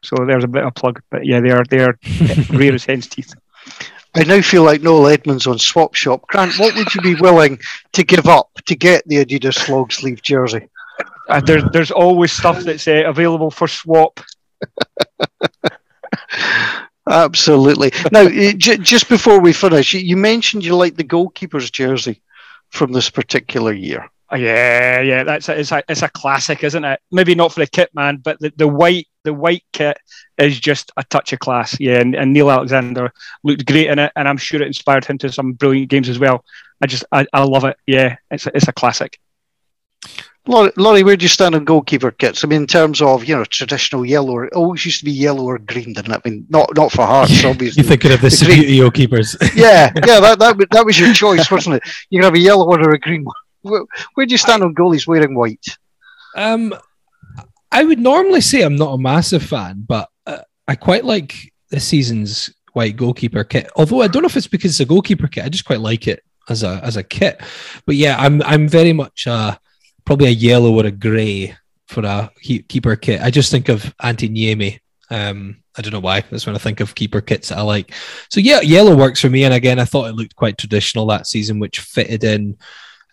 So there's a bit of plug, but yeah, they are they are rare as hen's teeth. I now feel like Noel Edmonds on Swap Shop. Grant, what would you be willing to give up to get the Adidas long sleeve jersey? Uh, there's there's always stuff that's uh, available for swap. Absolutely. Now, j- just before we finish, you mentioned you like the goalkeeper's jersey from this particular year. Oh, yeah, yeah, that's a, it's a it's a classic, isn't it? Maybe not for the kit man, but the, the white the white kit is just a touch of class. Yeah, and, and Neil Alexander looked great in it, and I'm sure it inspired him to some brilliant games as well. I just I, I love it. Yeah, it's a, it's a classic. Laurie, where do you stand on goalkeeper kits? I mean, in terms of you know traditional yellow, or always used to be yellow or green, didn't it? I mean, not not for Hearts, obviously. You're thinking of the, the Subbuteo keepers. yeah, yeah, that, that that was your choice, wasn't it? You can have a yellow one or a green one. Where, where do you stand I, on goalies wearing white? Um, I would normally say I'm not a massive fan, but uh, I quite like this season's white goalkeeper kit. Although I don't know if it's because it's a goalkeeper kit, I just quite like it as a as a kit. But yeah, I'm I'm very much uh, probably a yellow or a grey for a keeper kit. I just think of Antti Niemi. Um, I don't know why. That's when I think of keeper kits that I like. So yeah, yellow works for me. And again, I thought it looked quite traditional that season, which fitted in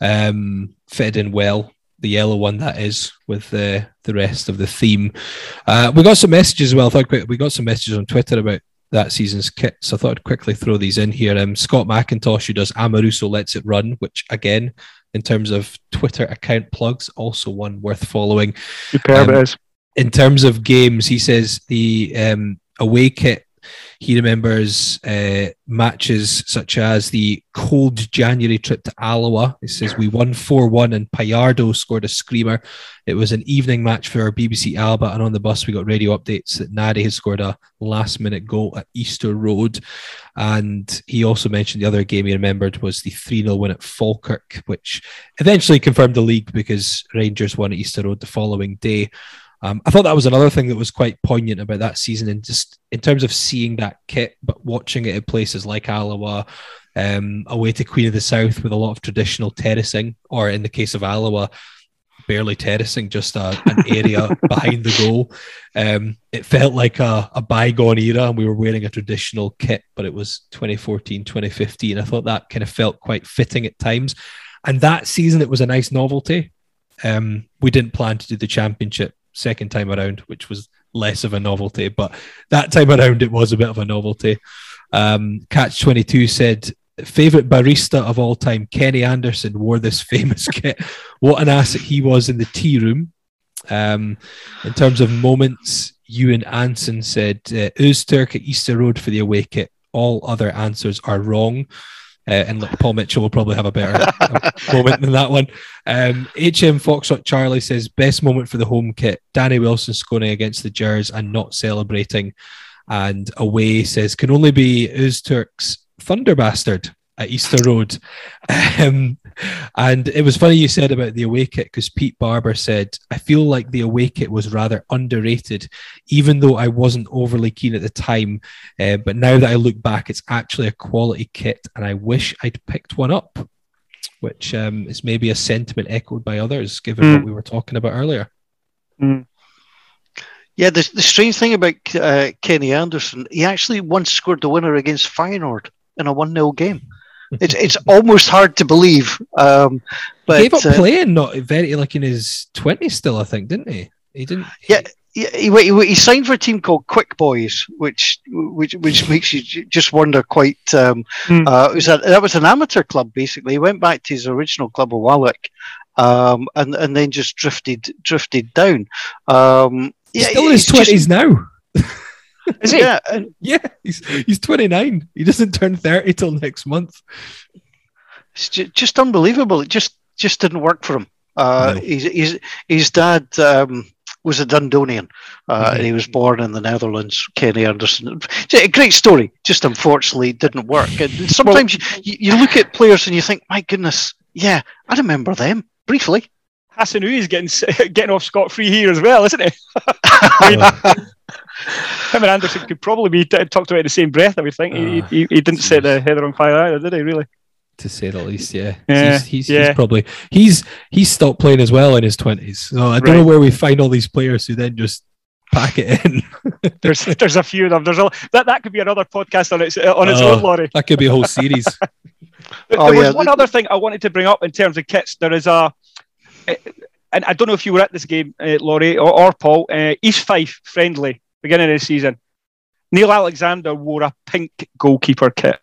um, fitted in well. The yellow one that is with the the rest of the theme. Uh, we got some messages as well. I thought we got some messages on Twitter about that season's kit, so I thought I'd quickly throw these in here. Um, Scott McIntosh, who does Amoruso Lets It Run, which again, in terms of Twitter account plugs, also one worth following. Um, in terms of games, he says the um, away kit he remembers uh, matches such as the cold January trip to Alloa. He says we won 4 1 and Pallardo scored a screamer. It was an evening match for our BBC Alba, and on the bus we got radio updates that Nadi had scored a last minute goal at Easter Road. And he also mentioned the other game he remembered was the 3 0 win at Falkirk, which eventually confirmed the league because Rangers won at Easter Road the following day. Um, I thought that was another thing that was quite poignant about that season, and just in terms of seeing that kit, but watching it in places like Alloa, um, away to Queen of the South with a lot of traditional terracing, or in the case of Alloa, barely terracing, just a, an area behind the goal. Um, it felt like a, a, bygone era, and we were wearing a traditional kit, but it was 2014, 2015. I thought that kind of felt quite fitting at times. And that season, it was a nice novelty. Um, we didn't plan to do the championship second time around, which was less of a novelty. But that time around, it was a bit of a novelty. Um, Catch 22 said, Favorite barista of all time, Kenny Anderson, wore this famous kit. What an asset he was in the tea room. Um, in terms of moments, Ewan Anson said, uh, at Easter Road for the away kit. All other answers are wrong. Uh, and look, Paul Mitchell will probably have a better moment than that one. Um, HM Foxtrot Charlie says best moment for the home kit: Danny Wilson scoring against the Gers and not celebrating. And away says can only be Öztürk's Thunder Bastard at Easter Road. Um, and it was funny you said about the away kit because Pete Barber said, I feel like the away kit was rather underrated, even though I wasn't overly keen at the time. Uh, but now that I look back, it's actually a quality kit, and I wish I'd picked one up, which um, is maybe a sentiment echoed by others, given mm. what we were talking about earlier. Mm. Yeah, the, the strange thing about uh, Kenny Anderson, he actually once scored the winner against Feyenoord in a 1 0 game. It's it's almost hard to believe. Um, but he gave up uh, playing not very like in his twenties still, I think, didn't he? He didn't. Yeah, he, he, he signed for a team called Quick Boys, which which which makes you j- just wonder quite. Um, Hmm. uh, it was a, that was an amateur club basically. He went back to his original club of Walwick, um, and and then just drifted drifted down. Um, He's yeah, still in his it's just- twenties now. Is he? Yeah, Yeah, he's he's twenty nine. He doesn't turn thirty till next month. it's ju- just unbelievable. It just just didn't work for him. Uh, No. his, his his dad um, was a Dundonian, uh, Mhm. and he was born in the Netherlands. Kenny Anderson, a great story. Just unfortunately didn't work. And sometimes you, you look at players and you think, my goodness, yeah, I remember them briefly. Hassnaoui is getting getting off scot free here as well, isn't he? Uh, Him and Anderson could probably be t- talked about in the same breath. I would think he, Ah, he, he didn't set the heather on fire either, did he? Really? to say the least, yeah. Yeah, he's, he's, yeah. he's probably he's he's stopped playing as well in his twenties. So I don't Right. know where we find all these players who then just pack it in. There's there's a few of them. There's a that that could be another podcast on its on its Oh. own, Laurie. that could be a whole series. There Oh, was yeah, one other thing I wanted to bring up in terms of kits. There is a, and I don't know if you were at this game, uh, Laurie or, or Paul. Uh, East Fife friendly beginning of the season. Neil Alexander wore a pink goalkeeper kit.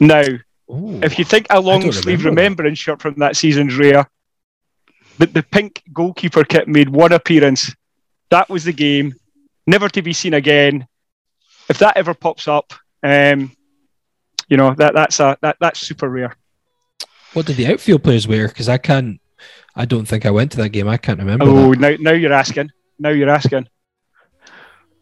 Now, Ooh. if you think a long sleeve remember that. shirt from that season's rare, but the pink goalkeeper kit made one appearance. That was the game, never to be seen again. If that ever pops up, um, you know that that's a that that's super rare. what did the outfield players wear? Because I can't. I don't think I went to that game. I can't remember. Oh, that. now now you're asking. Now you're asking.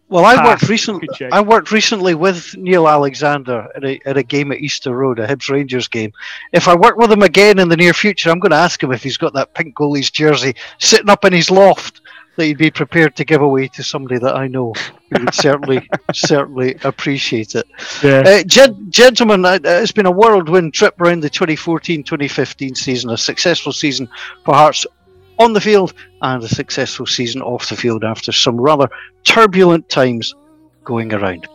Well, I worked recently. I worked recently with Neil Alexander at a, at a game at Easter Road, a Hibs Rangers game. If I work with him again in the near future, I'm going to ask him if he's got that pink goalie's jersey sitting up in his loft that he'd be prepared to give away to somebody that I know who would certainly certainly appreciate it. Yeah. Uh, gen- gentlemen, uh, it's been a whirlwind trip around the 2014-2015 season, a successful season for Hearts on the field and a successful season off the field after some rather turbulent times going around.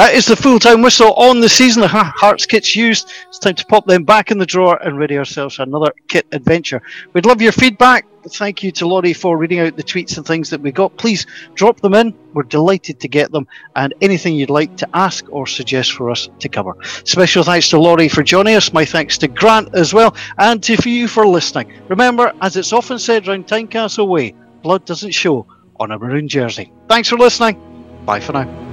That is the full-time whistle on the season. The Hearts kits used. It's time to pop them back in the drawer and ready ourselves for another kit adventure. We'd love your feedback. Thank you to Laurie for reading out the tweets and things that we got. Please drop them in. We're delighted to get them and anything you'd like to ask or suggest for us to cover. Special thanks to Laurie for joining us. My thanks to Grant as well, and to you for listening. Remember, as it's often said round Tynecastle Way, blood doesn't show on a maroon jersey. Thanks for listening. Bye for now.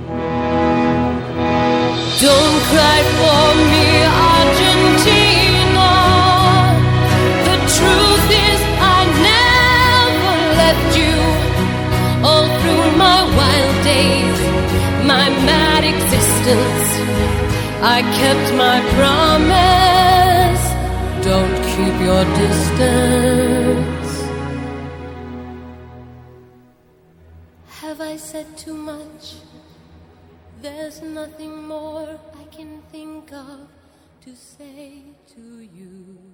Don't cry for me, Argentina. The truth is, I never left you. All through my wild days, my mad existence, I kept my promise. Don't keep your distance. Have I said too much? There's nothing more I can think of to say to you.